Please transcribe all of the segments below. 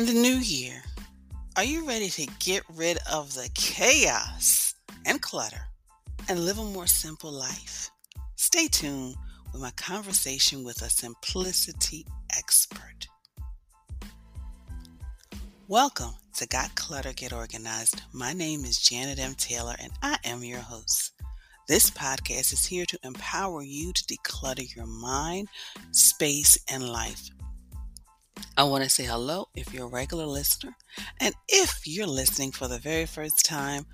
In the new year, are you ready to get rid of the chaos and clutter and live a more simple life? Stay tuned with my conversation with a simplicity expert. Welcome to Got Clutter Get Organized. My name is Janet M. Taylor and I am your host. This podcast is here to empower you to declutter your mind, space, and life I want to say hello if you're a regular listener. And if you're listening for the very first time,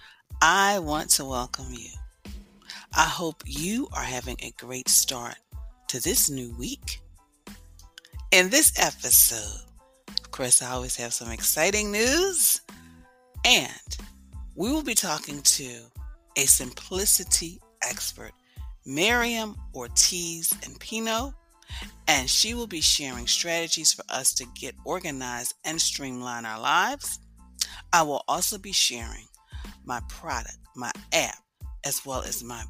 I want to welcome you. I hope you are having a great start to this new week. In this episode, of course, I always have some exciting news, and we will be talking to a simplicity expert, Miriam Ortiz and Pino and she will be sharing strategies for us to get organized and streamline our lives. I will also be sharing my product, my app, as well as my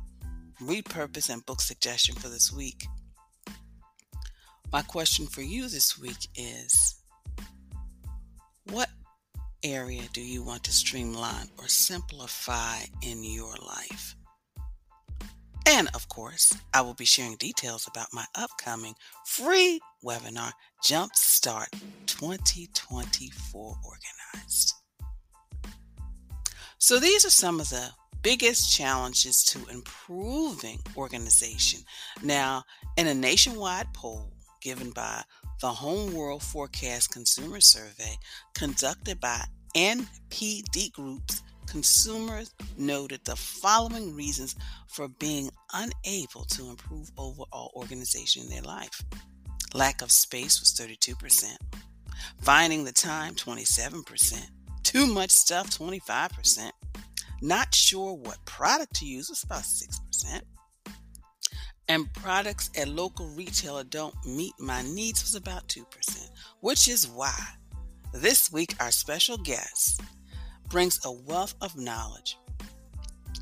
repurpose and book suggestion for this week. My question for you this week is What area do you want to streamline or simplify in your life? And of course, I will be sharing details about my upcoming free webinar, Jumpstart 2024 Organized. So, these are some of the biggest challenges to improving organization. Now, in a nationwide poll given by the Home World Forecast Consumer Survey conducted by NPD Groups consumers noted the following reasons for being unable to improve overall organization in their life. Lack of space was 32%, finding the time 27%, too much stuff 25%, not sure what product to use was about 6%. And products at local retailer don't meet my needs was about 2%, which is why this week our special guest brings a wealth of knowledge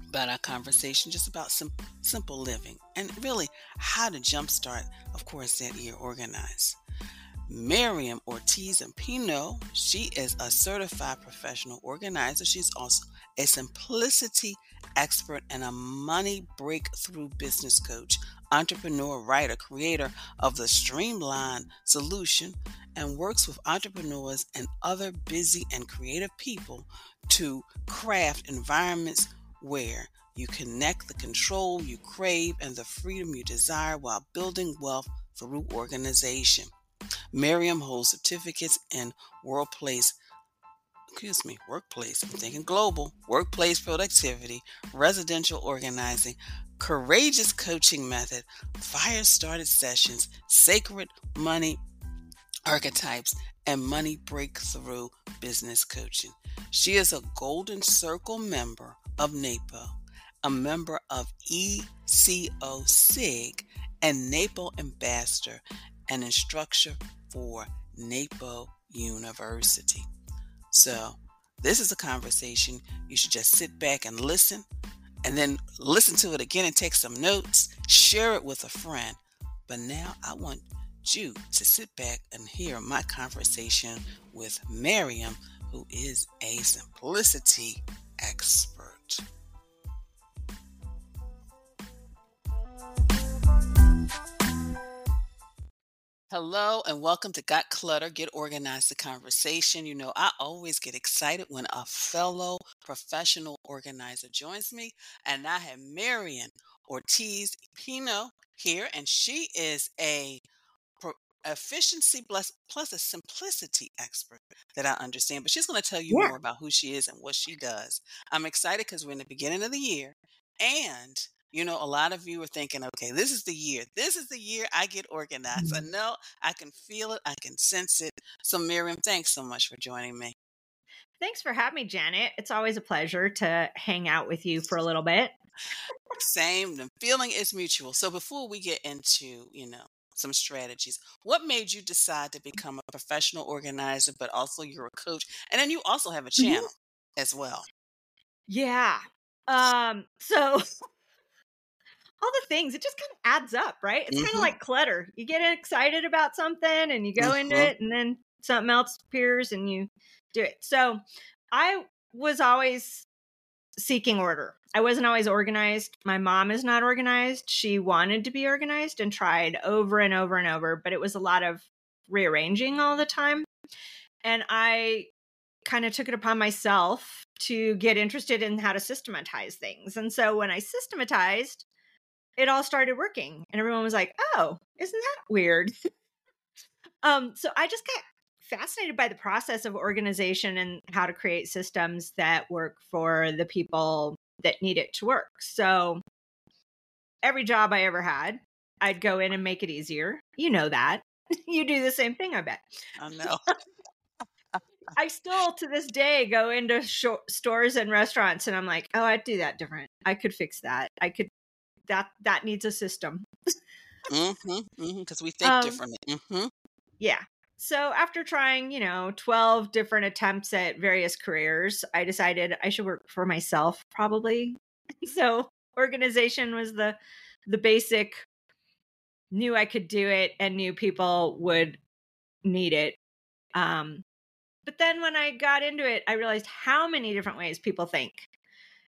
about our conversation just about sim- simple living and really how to jumpstart, of course, that year organized. Miriam Ortiz and Pino, she is a certified professional organizer. She's also a simplicity expert and a money breakthrough business coach, entrepreneur, writer, creator of the Streamlined Solution, and works with entrepreneurs and other busy and creative people to craft environments where you connect the control you crave and the freedom you desire while building wealth through organization. Miriam holds certificates in workplace, excuse me, workplace, I'm thinking global, workplace productivity, residential organizing, courageous coaching method, fire starter sessions, sacred money archetypes, and money breakthrough business coaching. She is a Golden Circle member of NAPO, a member of ECO SIG, and NAPO ambassador and instructor for NAPO University. So, this is a conversation you should just sit back and listen, and then listen to it again and take some notes, share it with a friend. But now I want you to sit back and hear my conversation with Miriam, who is a simplicity expert. Hello and welcome to Got Clutter, Get Organized the Conversation. You know, I always get excited when a fellow professional organizer joins me, and I have Marian Ortiz Pino here, and she is a efficiency plus, plus a simplicity expert that I understand. But she's going to tell you Yeah. more about who she is and what she does. I'm excited because we're in the beginning of the year. And, you know, a lot of you are thinking, okay, this is the year. This is the year I get organized. I Mhm. know I can feel it, I can sense it. So, Miriam, thanks so much for joining me. Thanks for having me, Janet. It's always a pleasure to hang out with you for a little bit. Same, the feeling is mutual. So, before we get into, you know, some strategies, what made you decide to become a professional organizer, but also you're a coach? And then you also have a Mhm. channel as well. Yeah. Um, so all the things, it just kind of adds up, right? It's kind hmm of like clutter. You get excited about something and you go into hmm it and then something else appears and you do it. So I was always seeking order. I wasn't always organized. My mom is not organized. She wanted to be organized and tried over and over and over, but it was a lot of rearranging all the time. And I kind of took it upon myself to get interested in how to systematize things. And so when I systematized, it all started working and everyone was like, "Oh, isn't that weird?" um so I just got fascinated by the process of organization and how to create systems that work for the people that need it to work. So every job I ever had, I'd go in and make it easier. You know that. you do the same thing, I bet. I know. I still to this day go into sh- stores and restaurants and I'm like, "Oh, I'd do that different. I could fix that. I could that that needs a system." mhm. Mhm, cuz we think Um, differently. Mhm. Yeah. So after trying, you know, 12 different attempts at various careers, I decided I should work for myself probably. so organization was the the basic knew I could do it and knew people would need it. Um but then when I got into it, I realized how many different ways people think.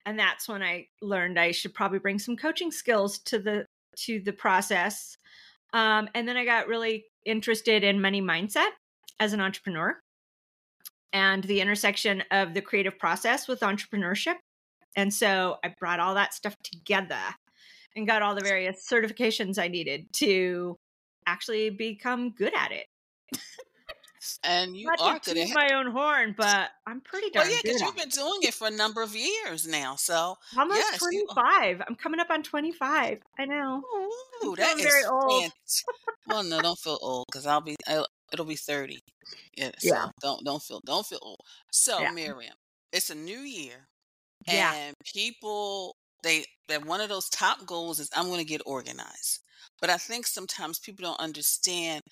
And that's when I learned I should probably bring some coaching skills to the to the process. Um, and then I got really interested in money mindset as an entrepreneur and the intersection of the creative process with entrepreneurship. And so I brought all that stuff together and got all the various certifications I needed to actually become good at it. And you Not are to good at my own horn, but I'm pretty darn Well, yeah, cuz you've been doing it for a number of years now. So, Almost yes, you 25. I'm coming up on 25. I know. Ooh, that feeling very old. Well, no, don't feel old because I'll be. I'll, it'll be thirty. Yeah. Yeah. So don't don't feel don't feel old. So Yeah. Miriam, it's a new year, Yeah. and people they that one of those top goals is I'm going to get organized. But I think sometimes people don't understand.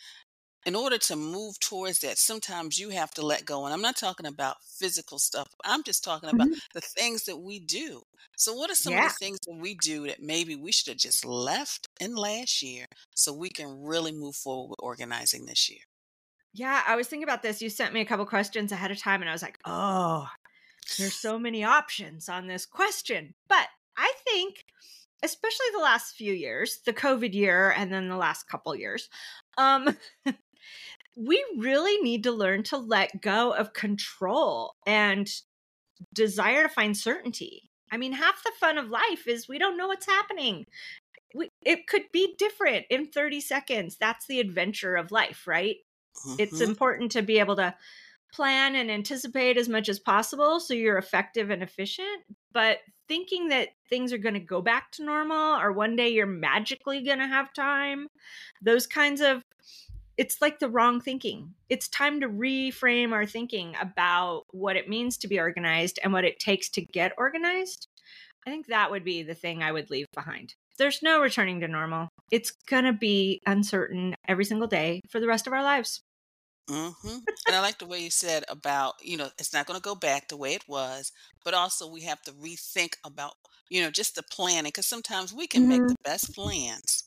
In order to move towards that, sometimes you have to let go. And I'm not talking about physical stuff. I'm just talking about Mhm. the things that we do. So, what are some of the things that we do that maybe we should have just left in last year so we can really move forward with organizing this year? Yeah, I was thinking about this. You sent me a couple questions ahead of time, and I was like, oh, there's so many options on this question. But I think, especially the last few years, the COVID year and then the last couple years, um, we really need to learn to let go of control and desire to find certainty. I mean, half the fun of life is we don't know what's happening. We, it could be different in 30 seconds. That's the adventure of life, right? it's hmm important to be able to plan and anticipate as much as possible so you're effective and efficient but thinking that things are going to go back to normal or one day you're magically going to have time those kinds of it's like the wrong thinking. It's time to reframe our thinking about what it means to be organized and what it takes to get organized. I think that would be the thing i would leave behind. There's no returning to normal. It's going to be uncertain every single day for the rest of our lives. Hmm And I like the way you said about, you know, it's not going to go back the way it was, but also we have to rethink about, you know, just the planning because sometimes we can make Mhm. the best plans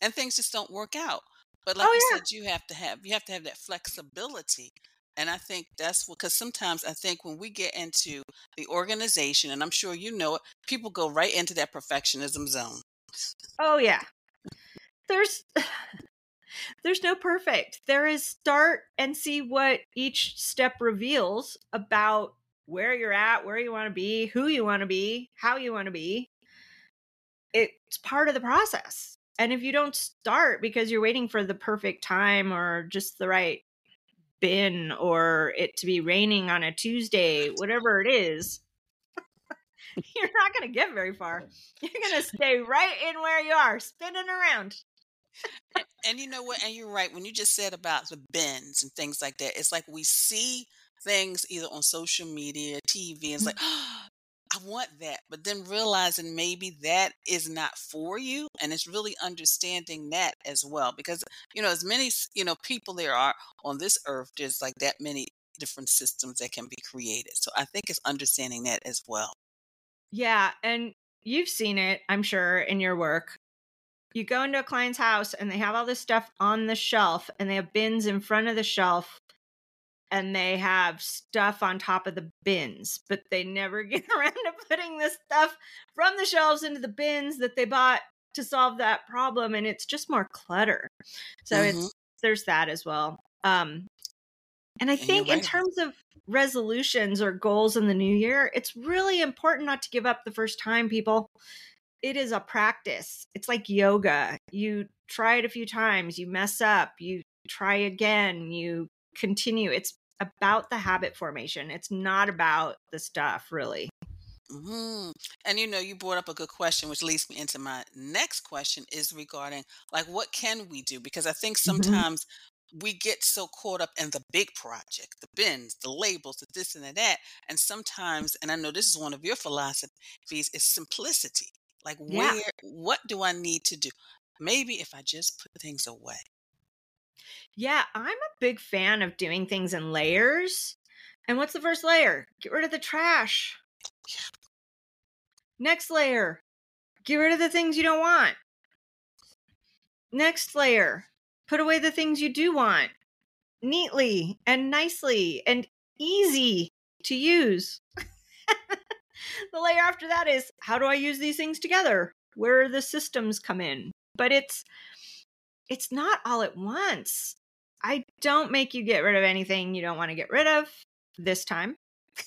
and things just don't work out. But like oh, you oh yeah said, you have to have you have to have that flexibility. And I think that's what because sometimes I think when we get into the organization, and I'm sure you know it, people go right into that perfectionism zone. Oh yeah. There's there's no perfect. There is start and see what each step reveals about where you're at, where you want to be, who you want to be, how you want to be. It's part of the process. And if you don't start because you're waiting for the perfect time or just the right bin or it to be raining on a Tuesday, whatever it is, you're not going to get very far. You're going to stay right in where you are, spinning around. And you know what? And you're right. When you just said about the bins and things like that, it's like we see things either on social media, TV, and it's like, mm-hmm. I want that. But then realizing maybe that is not for you. And it's really understanding that as well. Because, you know, as many, you know, people there are on this earth, there's like that many different systems that can be created. So I think it's understanding that as well. Yeah, and you've seen it, I'm sure, in your work. You go into a client's house and they have all this stuff on the shelf and they have bins in front of the shelf and they have stuff on top of the bins, but they never get around to putting the stuff from the shelves into the bins that they bought to solve that problem and it's just more clutter. So Mm-hmm. it's there's that as well. Um and I And think in terms of resolutions or goals in the new year, it's really important not to give up the first time, people. It is a practice. It's like yoga. You try it a few times, you mess up, you try again, you continue. It's about the habit formation. It's not about the stuff, really. hmm And you know, you brought up a good question, which leads me into my next question is regarding like what can we do? Because I think Mhm. sometimes we get so caught up in the big project, the bins, the labels, the this and the that. And sometimes, and I know this is one of your philosophies, is simplicity. Like Yeah. where what do I need to do? Maybe if I just put things away. Yeah, I'm a big fan of doing things in layers. And what's the first layer? Get rid of the trash. Next layer, get rid of the things you don't want. Next layer, put away the things you do want neatly and nicely and easy to use. the layer after that is how do I use these things together? Where the systems come in. But it's it's not all at once. I don't make you get rid of anything you don't want to get rid of this time.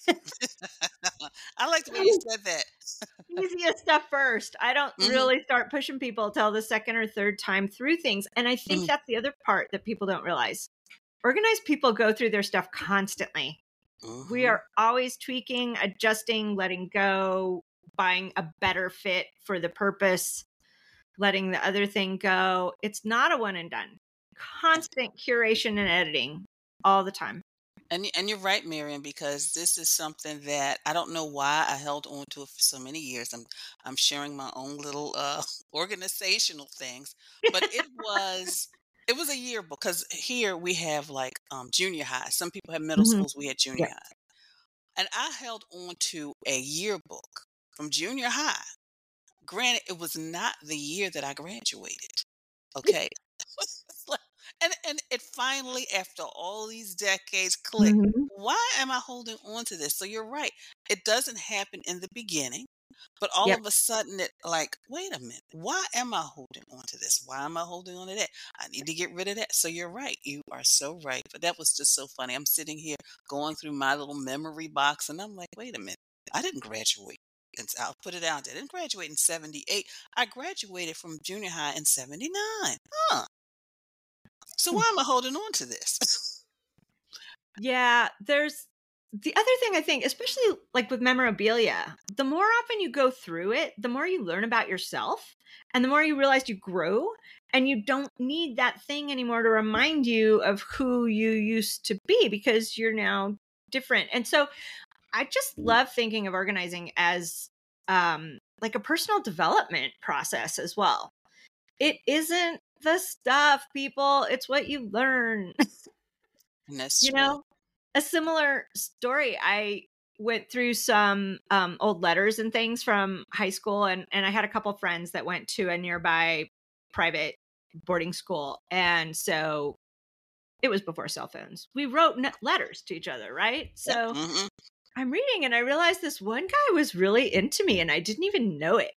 I like the way you said that. Easiest stuff first. I don't Mhm. really start pushing people till the second or third time through things. And I think Mhm. that's the other part that people don't realize. Organized people go through their stuff constantly. We Mhm. are always tweaking, adjusting, letting go, buying a better fit for the purpose, letting the other thing go. It's not a one and done. Constant curation and editing all the time. And and you're right, Miriam, because this is something that I don't know why I held on to it for so many years. I'm I'm sharing my own little uh organizational things, but it was it was a yearbook because here we have like um junior high. Some people have middle Mhm. schools, we had junior Yeah. high. And I held on to a yearbook from junior high. Granted, it was not the year that I graduated. Okay. And and it finally, after all these decades, clicked. Mhm. Why am I holding on to this? So you're right. It doesn't happen in the beginning, but all Yep. of a sudden, it like, wait a minute. Why am I holding on to this? Why am I holding on to that? I need to get rid of that. So you're right. You are so right. But that was just so funny. I'm sitting here going through my little memory box, and I'm like, wait a minute. I didn't graduate. And I'll put it out there. I didn't graduate in 78. I graduated from junior high in 79. Huh. So Hmm. why am I holding on to this? Yeah, there's the other thing I think, especially like with memorabilia, the more often you go through it, the more you learn about yourself and the more you realize you grow and you don't need that thing anymore to remind you of who you used to be because you're now different. And so I just love thinking of organizing as um like a personal development process as well. It isn't the stuff, people, it's what you learn. that's you true. know a similar story i went through some um, old letters and things from high school and, and i had a couple friends that went to a nearby private boarding school and so it was before cell phones we wrote n- letters to each other right so Mhm. I'm reading and i realized this one guy was really into me and i didn't even know it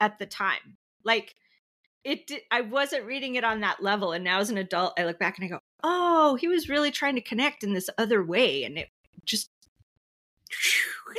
at the time like it did, i wasn't reading it on that level and now as an adult i look back and i go oh he was really trying to connect in this other way and it just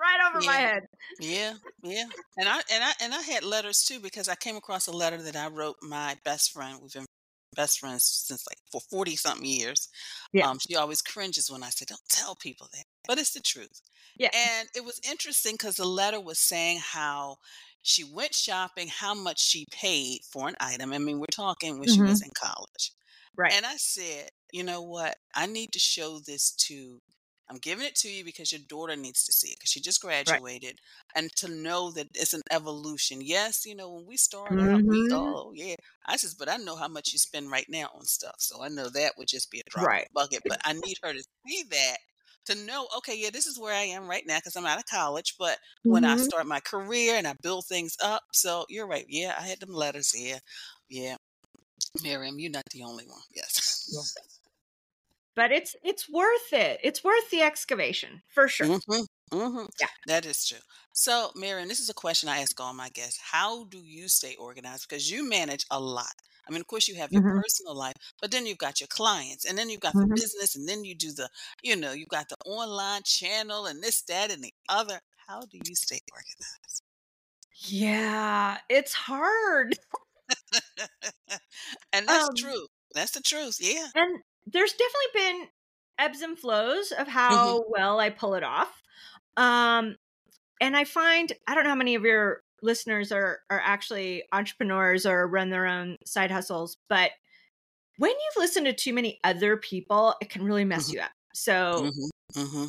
right over my Yeah. head Yeah, yeah. And I and I and I had letters too because I came across a letter that I wrote my best friend. We've been best friends since like for 40 something years. Yeah. Um she always cringes when I say don't tell people that. But it's the truth. Yeah. And it was interesting cuz the letter was saying how she went shopping, how much she paid for an item. I mean, we're talking when she was in college. right And I said, you know what? I need to show this to, I'm giving it to you because your daughter needs to see it because she just graduated and to know that it's an evolution. Yes, you know, when we start out, we, oh, yeah. I says, but I know how much you spend right now on stuff. So I know that would just be a drop Right. bucket. But I need her to see that to know, okay, yeah, this is where I am right now because I'm out of college. But when I Mhm. start my career and I build things up, so you're right. Yeah, I had them letters here. Yeah. Miriam, you're not the only one. Yes. But it's it's worth it. It's worth the excavation for sure. Mm-hmm, mm-hmm. Yeah. That is true. So, Marion, this is a question I ask all my guests. How do you stay organized? Because you manage a lot. I mean, of course, you have your hmm personal life, but then you've got your clients, and then you've got the hmm business, and then you do the, you know, you've got the online channel, and this, that, and the other. How do you stay organized? Yeah, it's hard. and that's Um, true. That's the truth. Yeah. and there's definitely been ebbs and flows of hmm how well I pull it off. Um, and I find I don't know how many of your listeners are are actually entrepreneurs or run their own side hustles, but when you've listened to too many other people, it can really mess hmm you up. So hmm hmm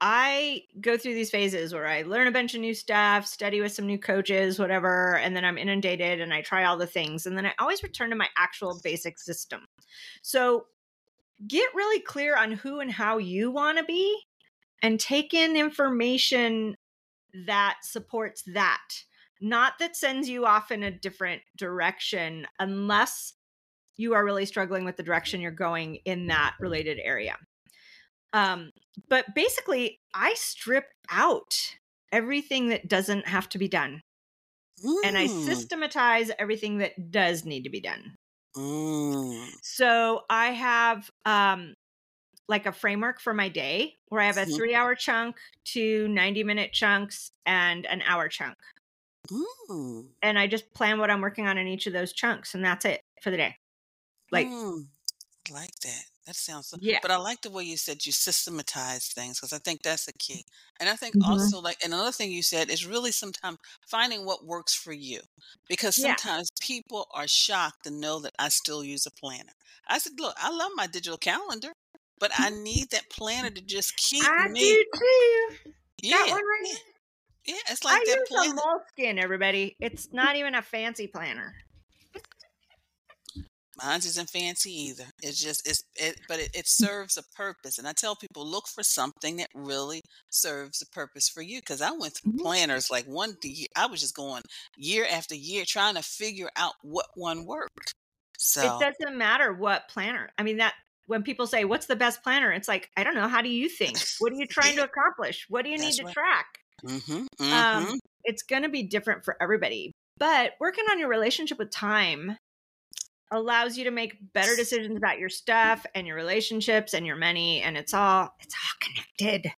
I go through these phases where I learn a bunch of new stuff, study with some new coaches, whatever, and then I'm inundated and I try all the things. And then I always return to my actual basic system. So get really clear on who and how you want to be and take in information that supports that, not that sends you off in a different direction, unless you are really struggling with the direction you're going in that related area. Um, but basically, I strip out everything that doesn't have to be done and I systematize everything that does need to be done. Mm, So I have um, like a framework for my day where I have a mhm, three hour chunk, two 90 minute chunks, and an hour chunk. mm, And I just plan what I'm working on in each of those chunks, and that's it for the day. Like, mm. Like that. That sounds so, yeah. but I like the way you said you systematize things because I think that's the key. And I think hmm also, like, and another thing you said is really sometimes finding what works for you because Yeah. sometimes people are shocked to know that I still use a planner. I said, look, I love my digital calendar, but I need that planner to just keep I me. do too. Got Yeah, one right yeah, here. yeah. It's I like that use a planner. Moleskine, everybody. It's not even a fancy planner. Mine isn't fancy either. It's just it's it, but it, it serves a purpose. And I tell people look for something that really serves a purpose for you. Because I went through Mhm. planners like one. the- I was just going year after year trying to figure out what one worked. So it doesn't matter what planner. I mean, that when people say, What's the best planner? It's like, I don't know. How do you think? What are you trying to accomplish? What do you need to right. track? Mm-hmm. Um, Mm-hmm. it's going to be different for everybody. But working on your relationship with time allows you to make better decisions about your stuff and your relationships and your money and it's all it's all connected.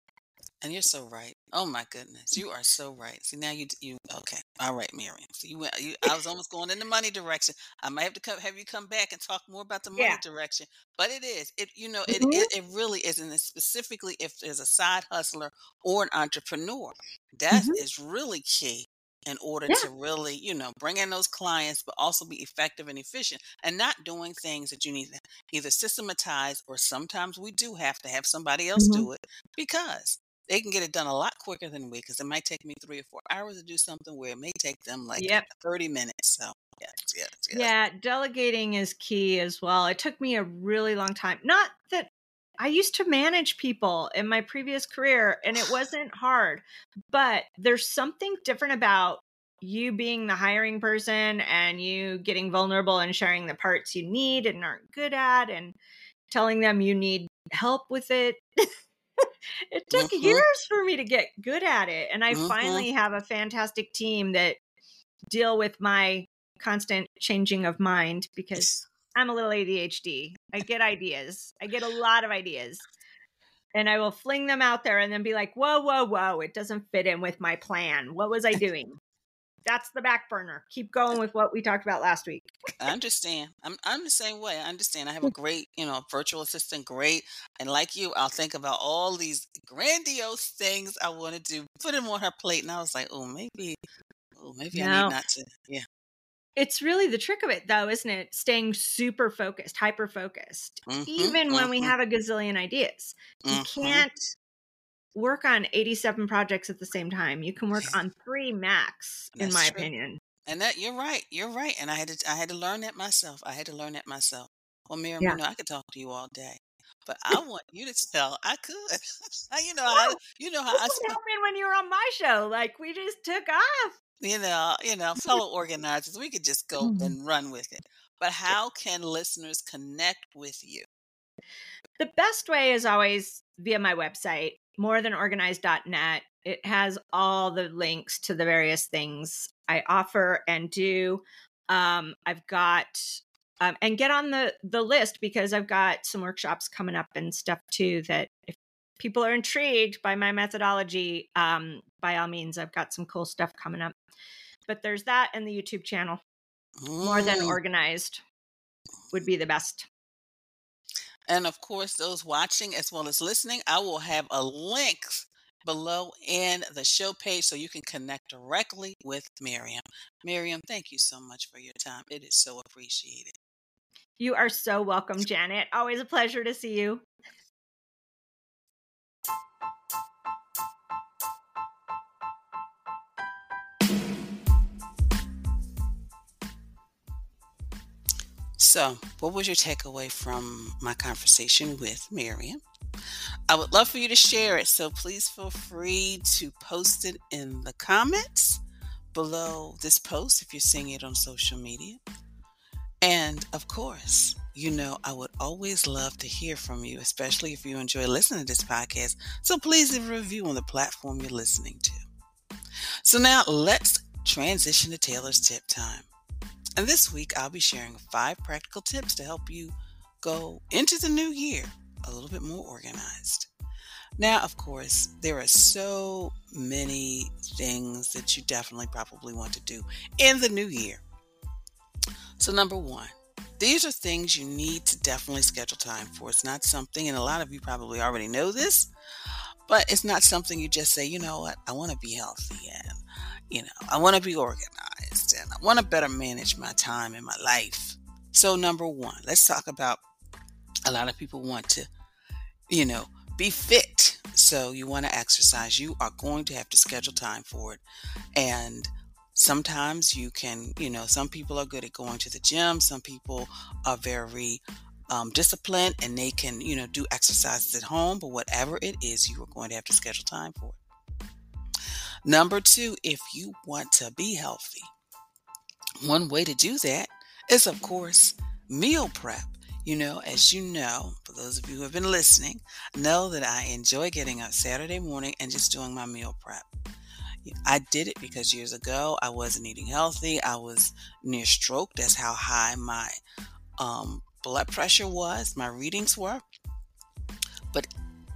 And you're so right. Oh my goodness, you are so right. See now you you okay? All right, Miriam. So you went. You, I was almost going in the money direction. I might have to come, have you come back and talk more about the money Yeah. direction. But it is. It you know it Mhm. it, it really is, and specifically if there's a side hustler or an entrepreneur, that Mhm. is really key in order Yeah. to really you know bring in those clients, but also be effective and efficient, and not doing things that you need to either systematize or sometimes we do have to have somebody else Mhm. do it because they can get it done a lot quicker than we because it might take me three or four hours to do something where it may take them like Yep. 30 minutes. So, yes, yes, yes. Yeah, delegating is key as well. It took me a really long time. Not that I used to manage people in my previous career and it wasn't hard, but there's something different about you being the hiring person and you getting vulnerable and sharing the parts you need and aren't good at and telling them you need help with it. it took Mm-hmm. years for me to get good at it. And I Mhm. finally have a fantastic team that deal with my constant changing of mind because I'm a little ADHD. I get ideas. I get a lot of ideas. And I will fling them out there and then be like, whoa, whoa, whoa, it doesn't fit in with my plan. What was I doing? That's the back burner. Keep going with what we talked about last week. I understand. I'm I'm the same way. I understand. I have a great, you know, virtual assistant, great. And like you, I'll think about all these grandiose things I want to do, put them on her plate. And I was like, oh, maybe, oh, maybe I need not to. Yeah. It's really the trick of it, though, isn't it? Staying super focused, hyper focused, Mhm, even when we mhm, have a gazillion ideas. You mhm. can't work on 87 projects at the same time. You can work on three max, in my true. opinion. And that you're right. You're right. And I had to I had to learn that myself. I had to learn that myself. Well, Miriam, Yeah. you know, I could talk to you all day. But I want you to tell I could. you know, I, you know how Look I what happened when you were on my show. Like we just took off. You know, you know, fellow organizers, we could just go Mhm. and run with it. But how can listeners connect with you? The best way is always via my website, morethanorganized.net. It has all the links to the various things I offer and do. Um, I've got um, and get on the the list because I've got some workshops coming up and stuff too. That if people are intrigued by my methodology, um, by all means, I've got some cool stuff coming up. But there's that and the YouTube channel. More than organized would be the best. And of course, those watching as well as listening, I will have a link below in the show page so you can connect directly with Miriam. Miriam, thank you so much for your time. It is so appreciated. You are so welcome, Janet. Always a pleasure to see you. So, what was your takeaway from my conversation with Miriam? I would love for you to share it, so please feel free to post it in the comments below this post if you're seeing it on social media. And of course, you know, I would always love to hear from you, especially if you enjoy listening to this podcast. So please leave a review on the platform you're listening to. So now let's transition to Taylor's tip time. And this week, I'll be sharing five practical tips to help you go into the new year a little bit more organized. Now, of course, there are so many things that you definitely probably want to do in the new year. So, number one, these are things you need to definitely schedule time for. It's not something, and a lot of you probably already know this, but it's not something you just say, you know what, I want to be healthy and, you know, I want to be organized and I want to better manage my time and my life. So, number one, let's talk about a lot of people want to, you know, be fit. So you want to exercise. You are going to have to schedule time for it. And sometimes you can, you know, some people are good at going to the gym. Some people are very um, disciplined and they can, you know, do exercises at home. But whatever it is, you are going to have to schedule time for it. Number two, if you want to be healthy, one way to do that is, of course, meal prep. You know, as you know, for those of you who have been listening, know that I enjoy getting up Saturday morning and just doing my meal prep. I did it because years ago I wasn't eating healthy. I was near stroke. That's how high my um, blood pressure was, my readings were. But,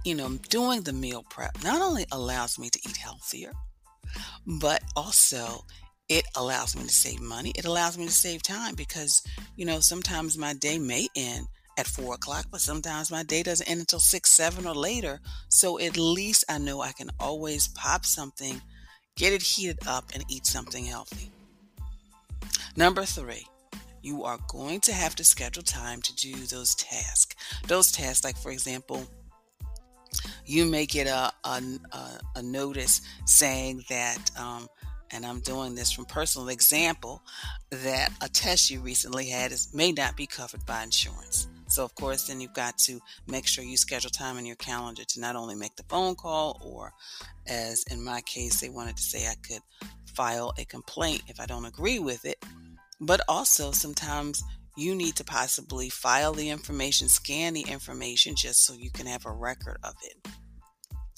you know, doing the meal prep not only allows me to eat healthier, but also it allows me to save money. It allows me to save time because, you know, sometimes my day may end at four o'clock, but sometimes my day doesn't end until six, seven, or later. So at least I know I can always pop something, get it heated up, and eat something healthy. Number three, you are going to have to schedule time to do those tasks. Those tasks, like for example, you may get a, a, a notice saying that um, and I'm doing this from personal example, that a test you recently had is, may not be covered by insurance. So, of course, then you've got to make sure you schedule time in your calendar to not only make the phone call, or as in my case, they wanted to say I could file a complaint if I don't agree with it, but also sometimes you need to possibly file the information, scan the information just so you can have a record of it.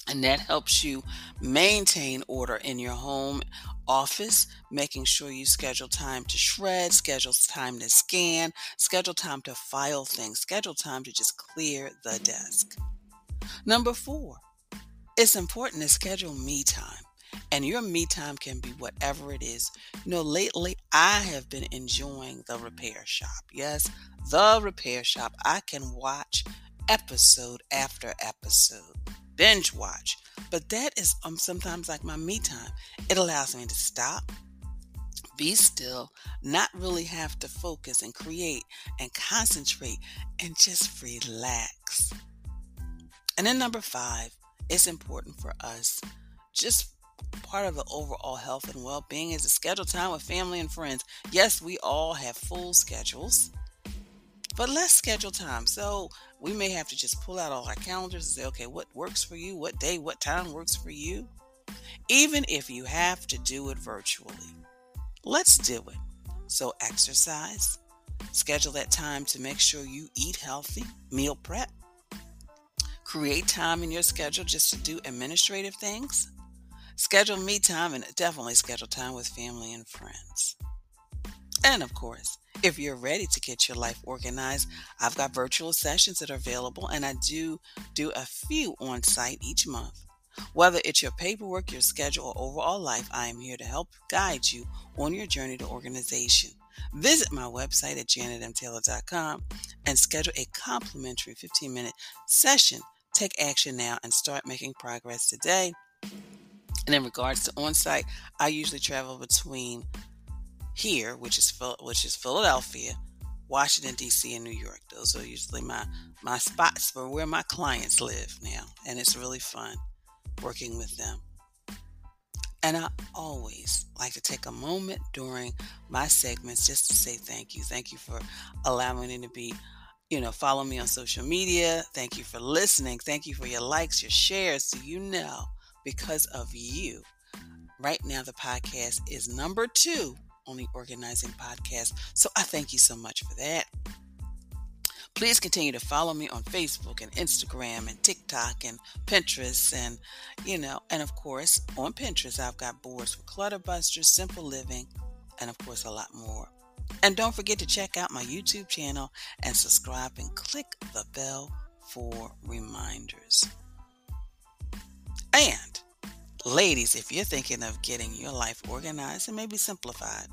And that helps you maintain order in your home office, making sure you schedule time to shred, schedule time to scan, schedule time to file things, schedule time to just clear the desk. Number four, it's important to schedule me time. And your me time can be whatever it is. You know, lately I have been enjoying the repair shop. Yes, the repair shop. I can watch episode after episode binge watch. But that is um, sometimes like my me time. It allows me to stop, be still, not really have to focus and create and concentrate and just relax. And then number five, it's important for us, just part of the overall health and well being is to schedule time with family and friends. Yes, we all have full schedules. But let's schedule time. So we may have to just pull out all our calendars and say, okay, what works for you? What day, what time works for you? Even if you have to do it virtually, let's do it. So exercise, schedule that time to make sure you eat healthy, meal prep, create time in your schedule just to do administrative things? Schedule me time and definitely schedule time with family and friends. And of course, if you're ready to get your life organized, I've got virtual sessions that are available and I do do a few on site each month. Whether it's your paperwork, your schedule, or overall life, I am here to help guide you on your journey to organization. Visit my website at janetmtaylor.com and schedule a complimentary 15 minute session. Take action now and start making progress today. And in regards to on site, I usually travel between here, which is which is Philadelphia, Washington D.C., and New York. Those are usually my my spots for where my clients live now, and it's really fun working with them. And I always like to take a moment during my segments just to say thank you. Thank you for allowing me to be, you know, follow me on social media. Thank you for listening. Thank you for your likes, your shares. So you know, because of you, right now the podcast is number two on the Organizing Podcast. So I thank you so much for that. Please continue to follow me on Facebook and Instagram and TikTok and Pinterest and, you know, and of course on Pinterest, I've got boards for Clutter Busters, Simple Living, and of course a lot more. And don't forget to check out my YouTube channel and subscribe and click the bell for reminders. And ladies, if you're thinking of getting your life organized and maybe simplified,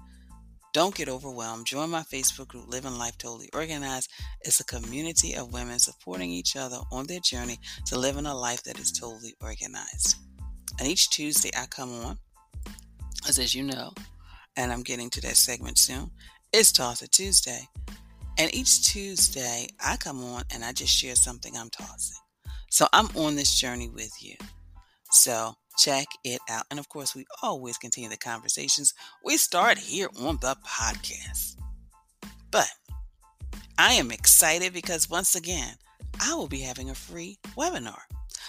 don't get overwhelmed. Join my Facebook group, Living Life Totally Organized. It's a community of women supporting each other on their journey to living a life that is totally organized. And each Tuesday, I come on, as, as you know, and I'm getting to that segment soon, it's Toss It Tuesday. And each Tuesday, I come on and I just share something I'm tossing. So I'm on this journey with you. So check it out. And of course, we always continue the conversations we start here on the podcast. But I am excited because once again, I will be having a free webinar.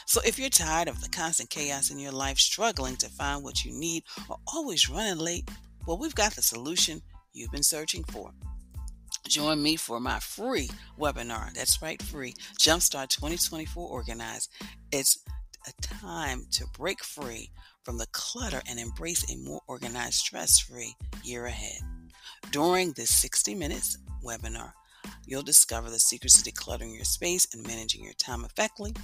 So if you're tired of the constant chaos in your life, struggling to find what you need, or always running late, well, we've got the solution you've been searching for. Join me for my free webinar. That's right, free. Jumpstart 2024 Organized. It's a time to break free from the clutter and embrace a more organized, stress free year ahead. During this 60 minutes webinar, you'll discover the secrets to decluttering your space and managing your time effectively.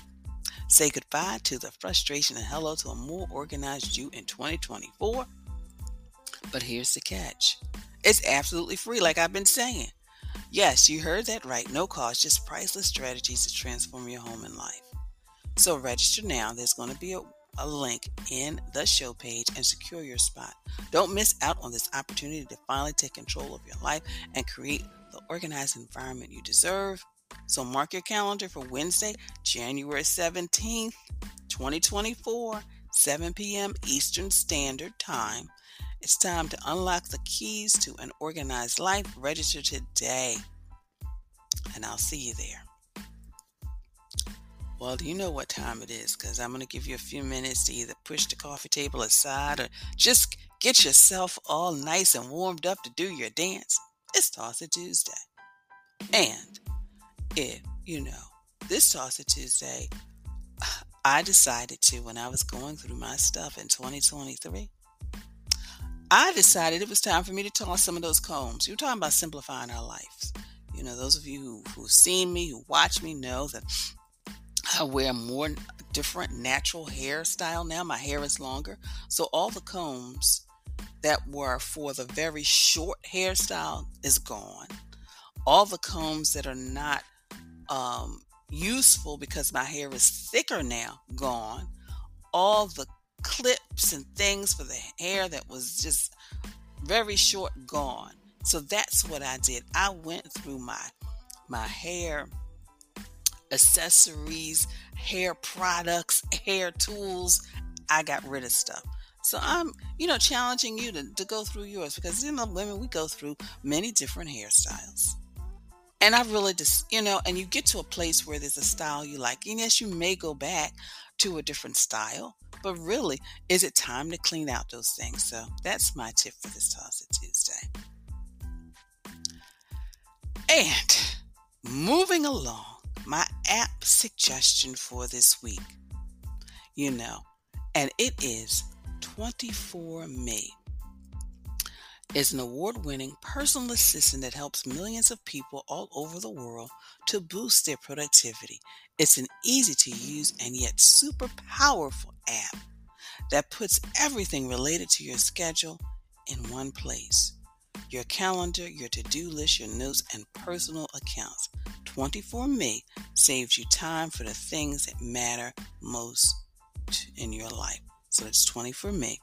Say goodbye to the frustration and hello to a more organized you in 2024. But here's the catch it's absolutely free, like I've been saying. Yes, you heard that right. No cost, just priceless strategies to transform your home and life. So register now. There's going to be a, a link in the show page and secure your spot. Don't miss out on this opportunity to finally take control of your life and create the organized environment you deserve. So mark your calendar for Wednesday, January 17th, 2024, 7 p.m. Eastern Standard Time. It's time to unlock the keys to an organized life. Register today, and I'll see you there. Well, do you know what time it is because I'm going to give you a few minutes to either push the coffee table aside or just get yourself all nice and warmed up to do your dance. It's Toss It Tuesday. And if, you know, this Toss It Tuesday, I decided to, when I was going through my stuff in 2023, I decided it was time for me to toss some of those combs. You're talking about simplifying our lives. You know, those of you who, who've seen me, who watch me, know that I wear more different natural hairstyle now. My hair is longer. So all the combs that were for the very short hairstyle is gone. All the combs that are not um, useful because my hair is thicker now, gone. All the clips and things for the hair that was just very short, gone. So that's what I did. I went through my my hair accessories, hair products, hair tools. I got rid of stuff. So I'm, you know, challenging you to, to go through yours because, you know, women, we go through many different hairstyles. And I really just, you know, and you get to a place where there's a style you like. And yes, you may go back to a different style, but really, is it time to clean out those things? So that's my tip for this Toss It Tuesday. And moving along, app suggestion for this week. You know, and it is 24Me. It's an award winning personal assistant that helps millions of people all over the world to boost their productivity. It's an easy to use and yet super powerful app that puts everything related to your schedule in one place your calendar, your to do list, your notes, and personal accounts. 24Me saves you time for the things that matter most in your life. So it's 24Me.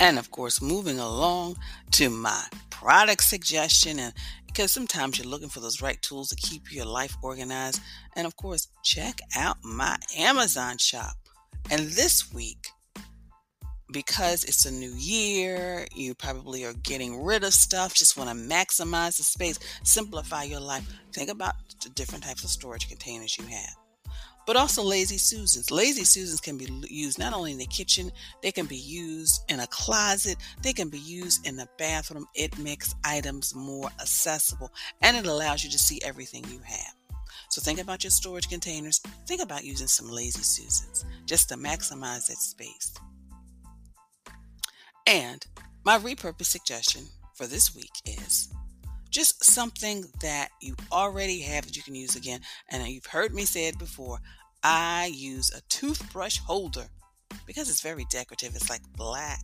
And of course, moving along to my product suggestion, and because sometimes you're looking for those right tools to keep your life organized. And of course, check out my Amazon shop. And this week, because it's a new year, you probably are getting rid of stuff, just want to maximize the space, simplify your life. Think about the different types of storage containers you have. But also lazy Susans. Lazy Susans can be used not only in the kitchen, they can be used in a closet, they can be used in the bathroom. It makes items more accessible and it allows you to see everything you have. So think about your storage containers. Think about using some lazy Susans just to maximize that space. And my repurpose suggestion for this week is just something that you already have that you can use again. And you've heard me say it before. I use a toothbrush holder because it's very decorative. It's like black,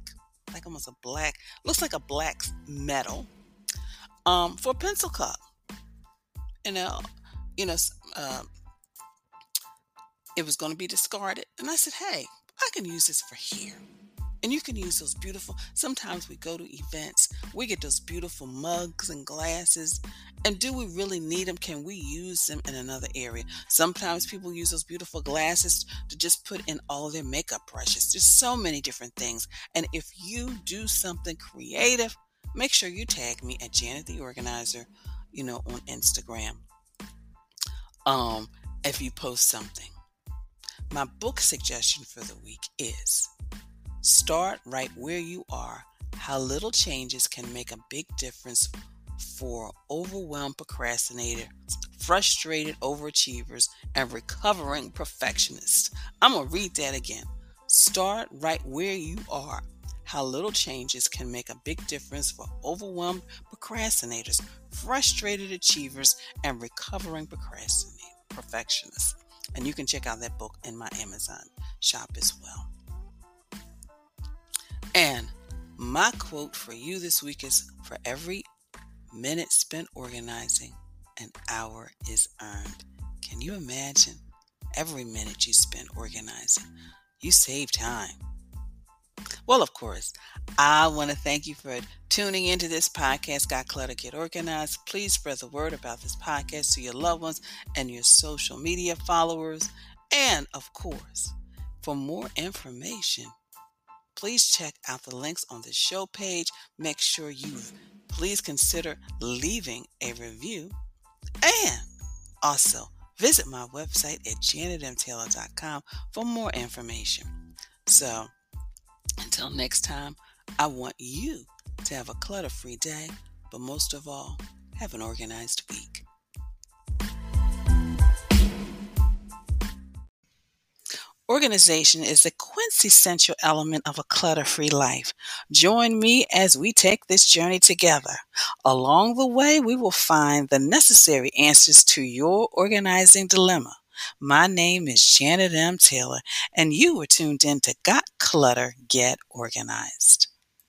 like almost a black, looks like a black metal. Um, for pencil cup, you know, you know, uh, it was going to be discarded, and I said, "Hey, I can use this for here." And you can use those beautiful, sometimes we go to events, we get those beautiful mugs and glasses. And do we really need them? Can we use them in another area? Sometimes people use those beautiful glasses to just put in all their makeup brushes. There's so many different things. And if you do something creative, make sure you tag me at Janet the Organizer, you know, on Instagram. Um, if you post something. My book suggestion for the week is Start right where you are. How little changes can make a big difference for overwhelmed procrastinators, frustrated overachievers, and recovering perfectionists. I'm going to read that again. Start right where you are. How little changes can make a big difference for overwhelmed procrastinators, frustrated achievers, and recovering perfectionists. And you can check out that book in my Amazon shop as well. And my quote for you this week is for every minute spent organizing, an hour is earned. Can you imagine? Every minute you spend organizing, you save time. Well, of course, I want to thank you for tuning into this podcast, Got Clutter, Get Organized. Please spread the word about this podcast to your loved ones and your social media followers. And of course, for more information, please check out the links on the show page. Make sure you please consider leaving a review. And also visit my website at janetmtaylor.com for more information. So until next time, I want you to have a clutter free day, but most of all, have an organized week. Organization is the quintessential element of a clutter free life. Join me as we take this journey together. Along the way, we will find the necessary answers to your organizing dilemma. My name is Janet M. Taylor, and you are tuned in to Got Clutter, Get Organized.